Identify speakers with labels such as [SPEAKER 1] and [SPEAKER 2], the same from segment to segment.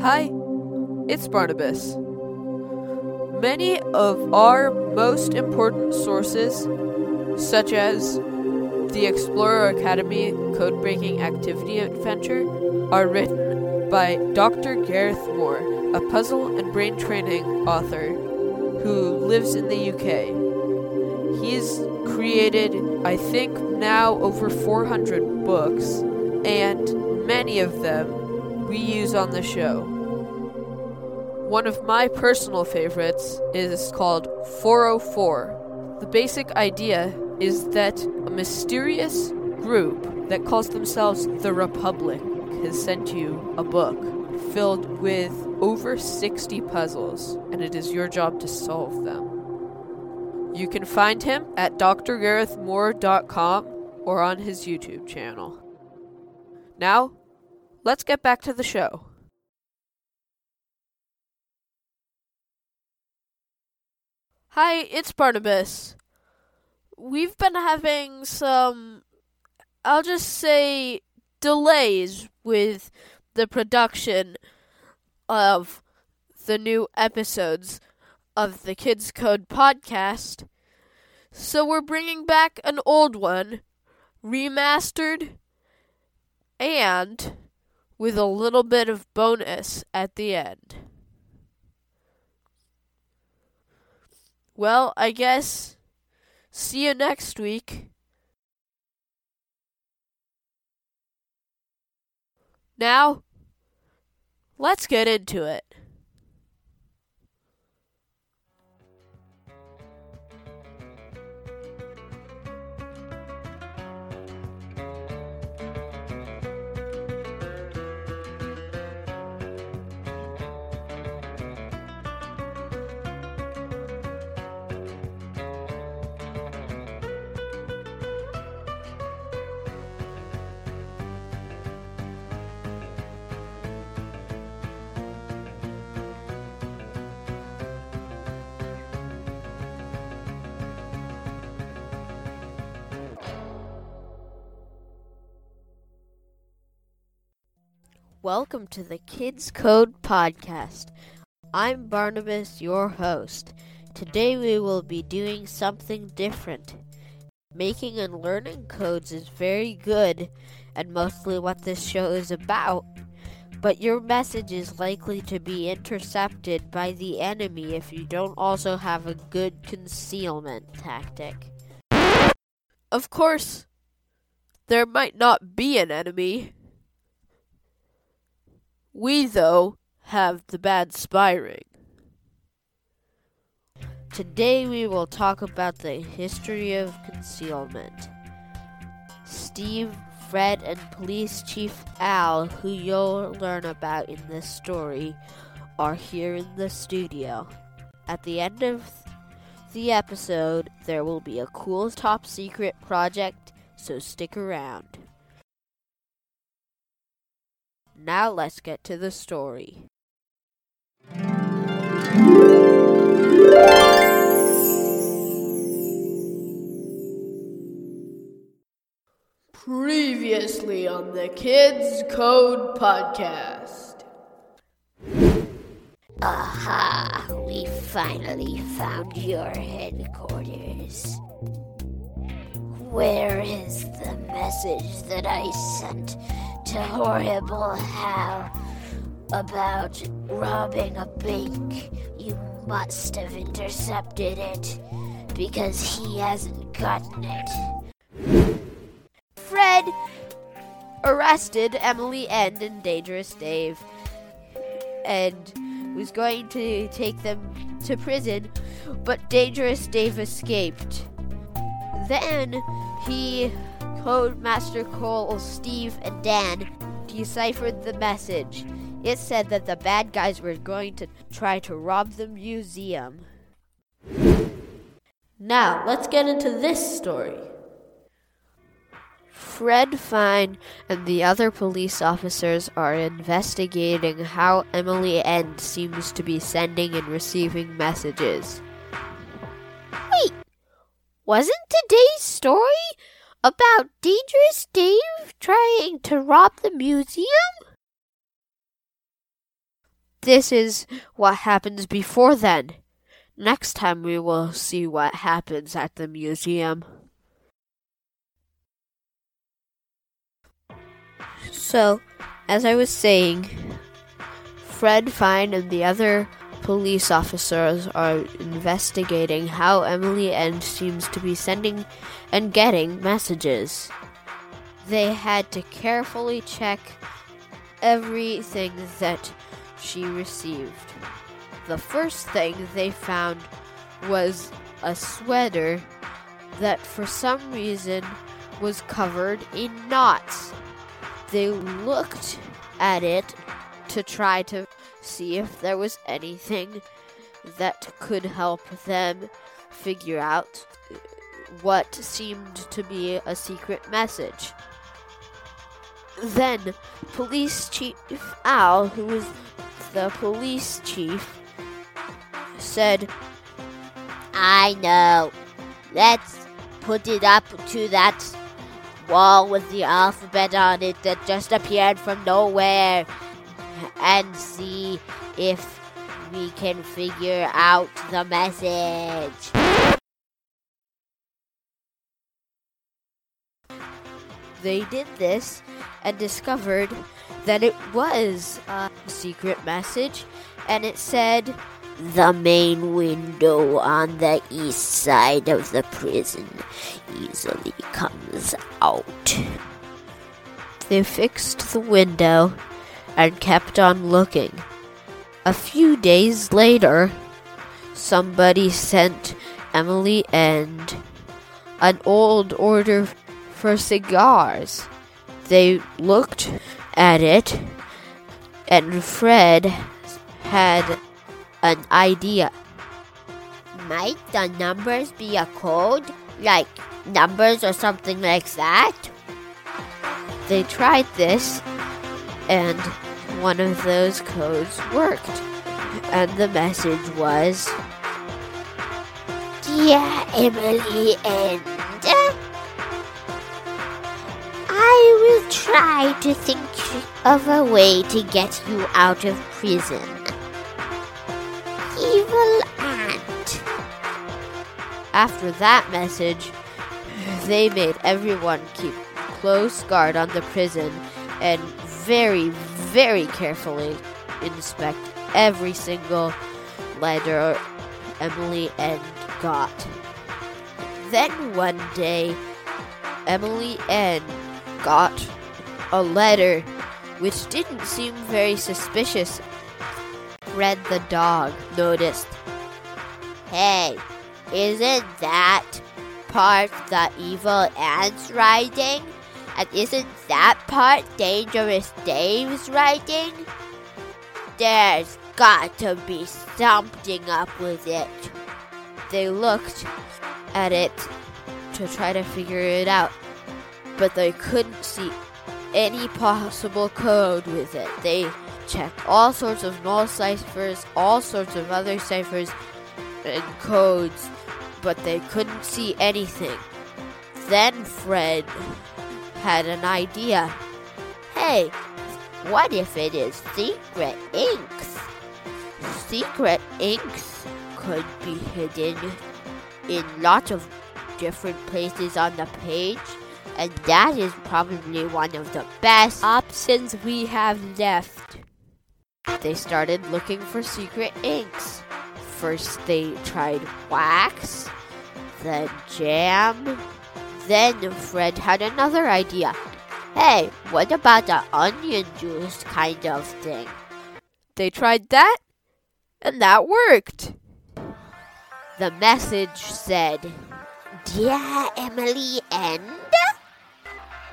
[SPEAKER 1] Hi, it's Barnabas. Many of our most important sources, such as the Explorer Academy Code Breaking Activity Adventure, are written by Dr. Gareth Moore, a puzzle and brain training author who lives in the UK. He's created, I think, now over 400 books, and many of them we use on the show. One of my personal favorites is called 404. The basic idea is that a mysterious group that calls themselves the Republic has sent you a book filled with over 60 puzzles, and it is your job to solve them. You can find him at drgarethmoore.com or on his YouTube channel. Now, let's get back to the show. Hi, it's Barnabas. We've been having some, I'll just say, delays with the production of the new episodes of the Kids Code podcast. So we're bringing back an old one, remastered, and with a little bit of bonus at the end. Well, I guess see you next week. Now, let's get into it. Welcome to the Kids Code Podcast. I'm Barnabas, your host. Today we will be doing something different. Making and learning codes is very good and mostly what this show is about, but your message is likely to be intercepted by the enemy if you don't also have a good concealment tactic. Of course, there might not be an enemy. We, though, have the bad spy ring. Today we will talk about the history of concealment. Steve, Fred, and Police Chief Al, who you'll learn about in this story, are here in the studio. At the end of the episode, there will be a cool top secret project, so stick around. Now let's get to the story. Previously on the Kids Code Podcast.
[SPEAKER 2] Aha! We finally found your headquarters. Where is the message that I sent to Horrible Hal about robbing a bank? You must have intercepted it because he hasn't gotten it.
[SPEAKER 1] Fred arrested Emily End and Dangerous Dave and was going to take them to prison, but Dangerous Dave escaped. Then he, Codemaster Cole, Steve, and Dan deciphered the message. It said that the bad guys were going to try to rob the museum. Now, let's get into this story. Fred Fine and the other police officers are investigating how Emily End seems to be sending and receiving messages.
[SPEAKER 2] Wait, wasn't today's story about Dangerous Dave trying to rob the museum? this is what happens before then. Next time we will see what happens at the museum. So, as I was saying, Fred Fine and the other police officers are investigating how Emily End seems to be sending and getting messages. They had to carefully check everything that she received. The first thing they found was a sweater that for some reason was covered in knots. They looked at it to try to see if there was anything that could help them figure out uh, what seemed to be a secret message. Then, Police Chief Al, who was the police chief, said,
[SPEAKER 1] I know. Let's put it up to that wall with the alphabet on it that just appeared from nowhere and see if we can figure out the message.
[SPEAKER 2] They did this and discovered that it was a secret message and it said,
[SPEAKER 1] The main window on the east side of the prison easily comes out.
[SPEAKER 2] They fixed the window and kept on looking. A few days later, somebody sent Emily End an old order for cigars. They looked at it, and Fred had an idea.
[SPEAKER 1] Might the numbers be a code? Like numbers or something like that?
[SPEAKER 2] They tried this, and one of those codes worked. And the message was
[SPEAKER 1] Dear Emily End I will try to think of a way to get you out of prison. Evil Ant.
[SPEAKER 2] After that message, they made everyone keep close guard on the prison and very, very carefully inspect every single letter Emily End got. Then one day, Emily End got a letter which didn't seem very suspicious. Fred the dog noticed.
[SPEAKER 1] Hey, isn't that part the evil ant's writing? And isn't that part Dangerous Dave's writing? There's got to be something up with it.
[SPEAKER 2] They looked at it to try to figure it out, but they couldn't see any possible code with it. They checked all sorts of null ciphers, all sorts of other ciphers and codes, but they couldn't see anything. Then Fred had an idea.
[SPEAKER 1] Hey, what if it is secret inks? Secret inks could be hidden in lots of different places on the page, and that is probably one of the best options we have left.
[SPEAKER 2] They started looking for secret inks. First, they tried wax, then jam. Then Fred had another idea.
[SPEAKER 1] Hey, what about the onion juice kind of thing?
[SPEAKER 2] They tried that, and that worked. The message said,
[SPEAKER 1] Dear Emily End,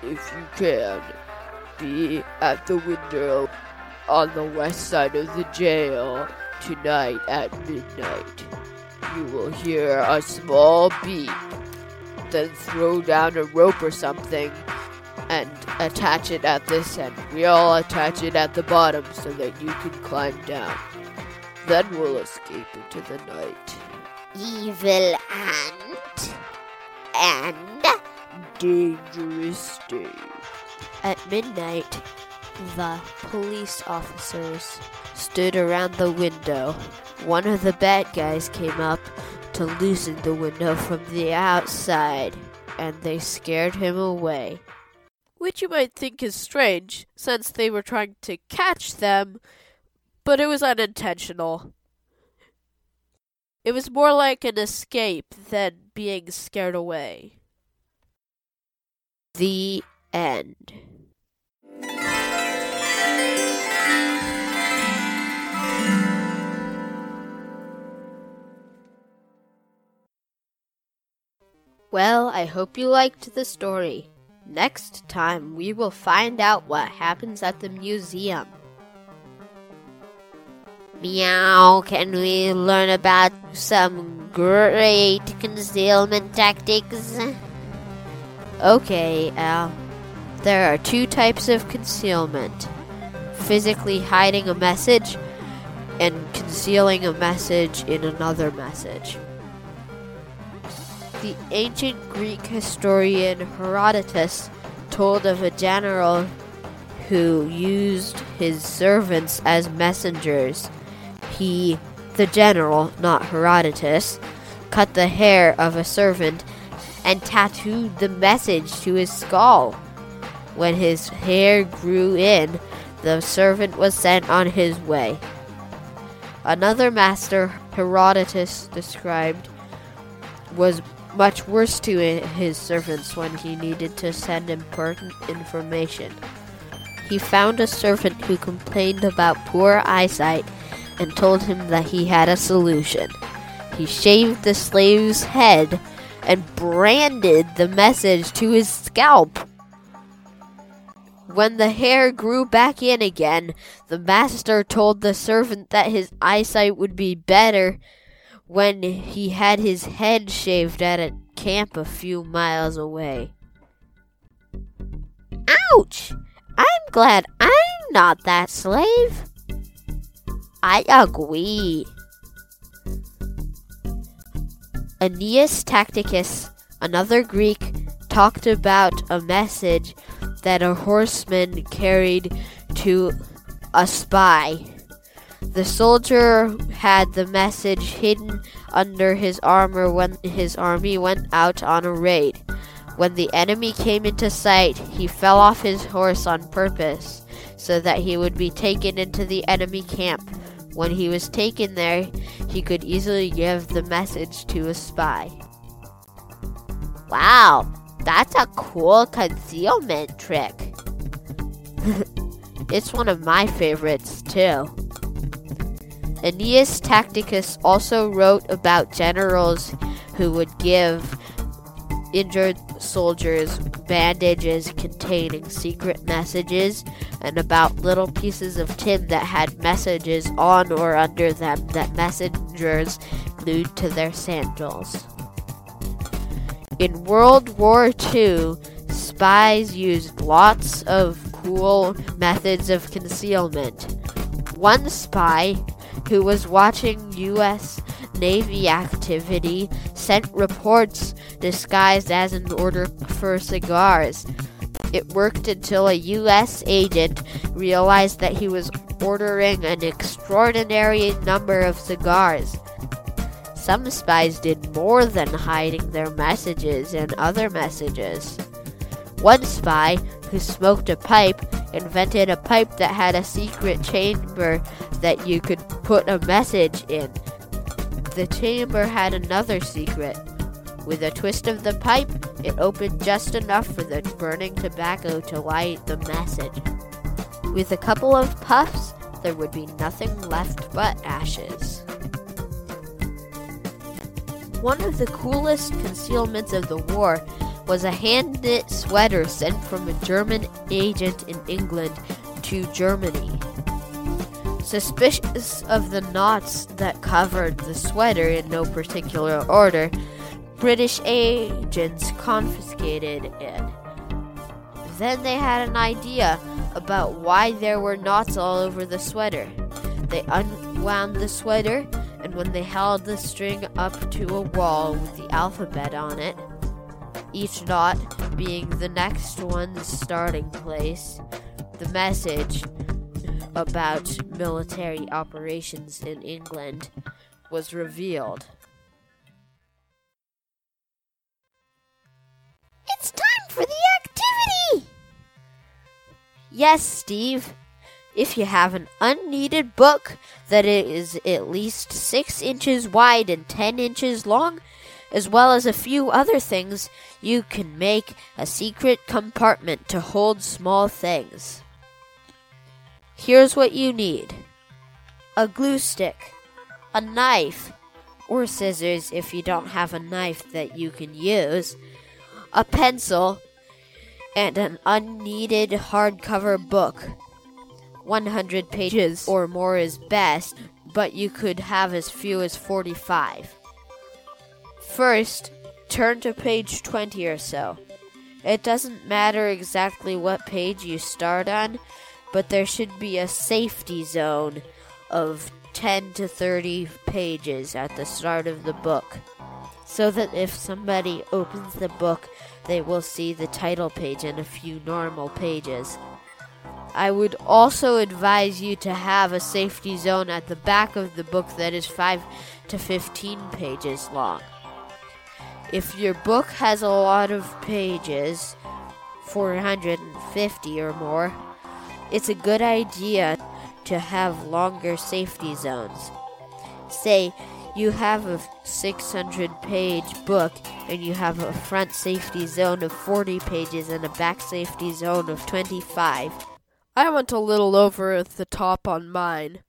[SPEAKER 3] If you can, be at the window on the west side of the jail tonight at midnight. You will hear a small beep. Then throw down a rope or something and attach it at this end. We all attach it at the bottom so that you can climb down. Then we'll escape into the night.
[SPEAKER 1] Evil Ant, and
[SPEAKER 3] Dangerous Dave.
[SPEAKER 2] At midnight, The police officers stood around the window. One of the bad guys came up to loosen the window from the outside, and they scared him away.
[SPEAKER 1] Which you might think is strange, since they were trying to catch them, but it was unintentional. It was more like an escape than being scared away.
[SPEAKER 2] The end. Well, I hope you liked the story. Next time, we will find out what happens at the museum. Meow, can we learn about some great concealment tactics? Okay, Al. There are two types of concealment physically hiding a message and concealing a message in another message. The ancient Greek historian Herodotus told of a general who used his servants as messengers. He, the general, not Herodotus, cut the hair of a servant and tattooed the message to his skull. When his hair grew in, the servant was sent on his way. Another master Herodotus described was much worse to his servants when he needed to send important information. He found a servant who complained about poor eyesight and told him that he had a solution. He shaved the slave's head and branded the message to his scalp. When the hair grew back in again, the master told the servant that his eyesight would be better when he had his head shaved at a camp a few miles away. Ouch! I'm glad I'm not that slave. I agree. Aeneas Tacticus, another Greek, talked about a message that a horseman carried to a spy. The soldier had the message hidden under his armor when his army went out on a raid. When the enemy came into sight, he fell off his horse on purpose so that he would be taken into the enemy camp. When he was taken there, he could easily give the message to a spy. Wow, that's a cool concealment trick. it's one of my favorites, too. Aeneas Tacticus also wrote about generals who would give injured soldiers bandages containing secret messages and about little pieces of tin that had messages on or under them that messengers glued to their sandals. In World War II, spies used lots of cool methods of concealment. One spy who was watching U.S. Navy activity sent reports disguised as an order for cigars. It worked until a U.S. agent realized that he was ordering an extraordinary number of cigars. Some spies did more than hiding their messages and other messages. One spy, who smoked a pipe, invented a pipe that had a secret chamber that you could put a message in. The chamber had another secret. With a twist of the pipe, it opened just enough for the burning tobacco to light the message. With a couple of puffs, there would be nothing left but ashes. One of the coolest concealments of the war was a hand knit sweater sent from a German agent in England to Germany. Suspicious of the knots that covered the sweater in no particular order, British agents confiscated it. Then they had an idea about why there were knots all over the sweater. They unwound the sweater, and when they held the string up to a wall with the alphabet on it, each knot being the next one's starting place, the message about military operations in England was revealed.
[SPEAKER 4] It's time for the activity!
[SPEAKER 2] Yes, Steve. If you have an unneeded book that is at least 6 inches wide and 10 inches long, as well as a few other things, you can make a secret compartment to hold small things. Here's what you need a glue stick, a knife, or scissors if you don't have a knife that you can use, a pencil, and an unneeded hardcover book. 100 pages or more is best, but you could have as few as 45. First, turn to page 20 or so. It doesn't matter exactly what page you start on, but there should be a safety zone of 10 to 30 pages at the start of the book, so that if somebody opens the book, they will see the title page and a few normal pages. I would also advise you to have a safety zone at the back of the book that is 5 to 15 pages long. If your book has a lot of pages, 450 or more, it's a good idea to have longer safety zones. Say you have a 600 page book and you have a front safety zone of 40 pages and a back safety zone of 25.
[SPEAKER 1] I went a little over the top on mine.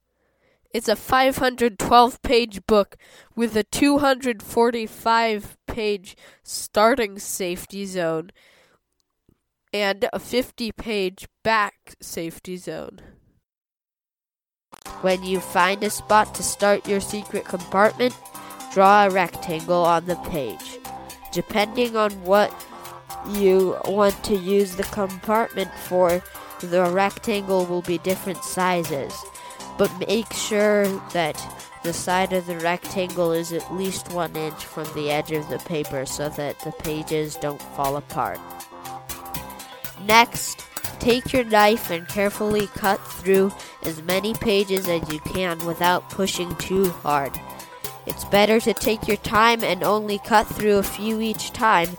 [SPEAKER 1] It's a 512 page book with a 245 page starting safety zone and a 50 page back safety zone.
[SPEAKER 2] When you find a spot to start your secret compartment, draw a rectangle on the page. Depending on what you want to use the compartment for, the rectangle will be different sizes. But make sure that the side of the rectangle is at least one inch from the edge of the paper so that the pages don't fall apart. Next, take your knife and carefully cut through as many pages as you can without pushing too hard. It's better to take your time and only cut through a few each time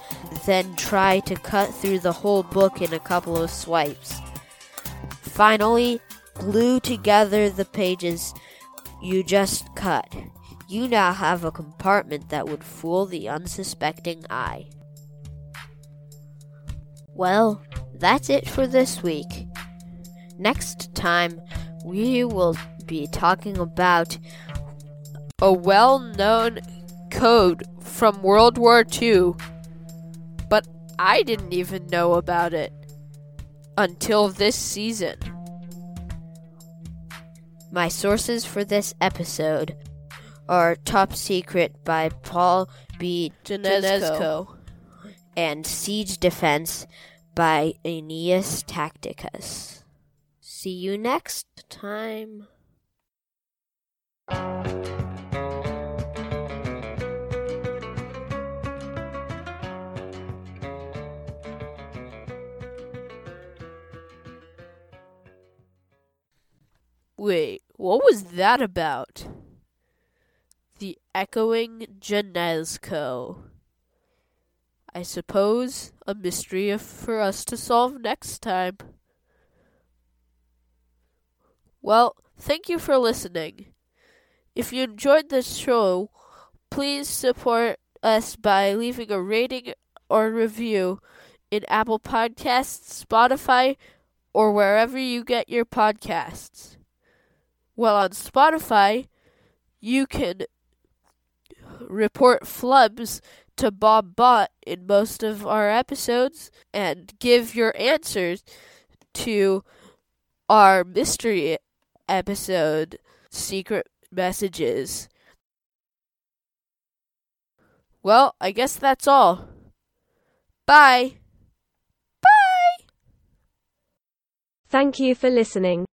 [SPEAKER 2] than try to cut through the whole book in a couple of swipes. Finally, glue together the pages you just cut. You now have a compartment that would fool the unsuspecting eye. Well, that's it for this week. Next time, we will be talking about
[SPEAKER 1] A well known code from World War II, but I didn't even know about it until this season.
[SPEAKER 2] My sources for this episode are Top Secret by Paul B.
[SPEAKER 1] Janeczko.
[SPEAKER 2] and Siege Defense by Aeneas Tacticus. See you next time.
[SPEAKER 1] Wait, what was that about? The echoing Janeczko. I suppose a mystery for us to solve next time. Well, thank you for listening. If you enjoyed this show, please support us by leaving a rating or review in Apple Podcasts, Spotify, or wherever you get your podcasts. Well, on Spotify, you can report flubs to Bob Bot in most of our episodes and give your answers to our mystery episode secret messages. Well, I guess that's all. Bye. Bye.
[SPEAKER 5] Thank you for listening.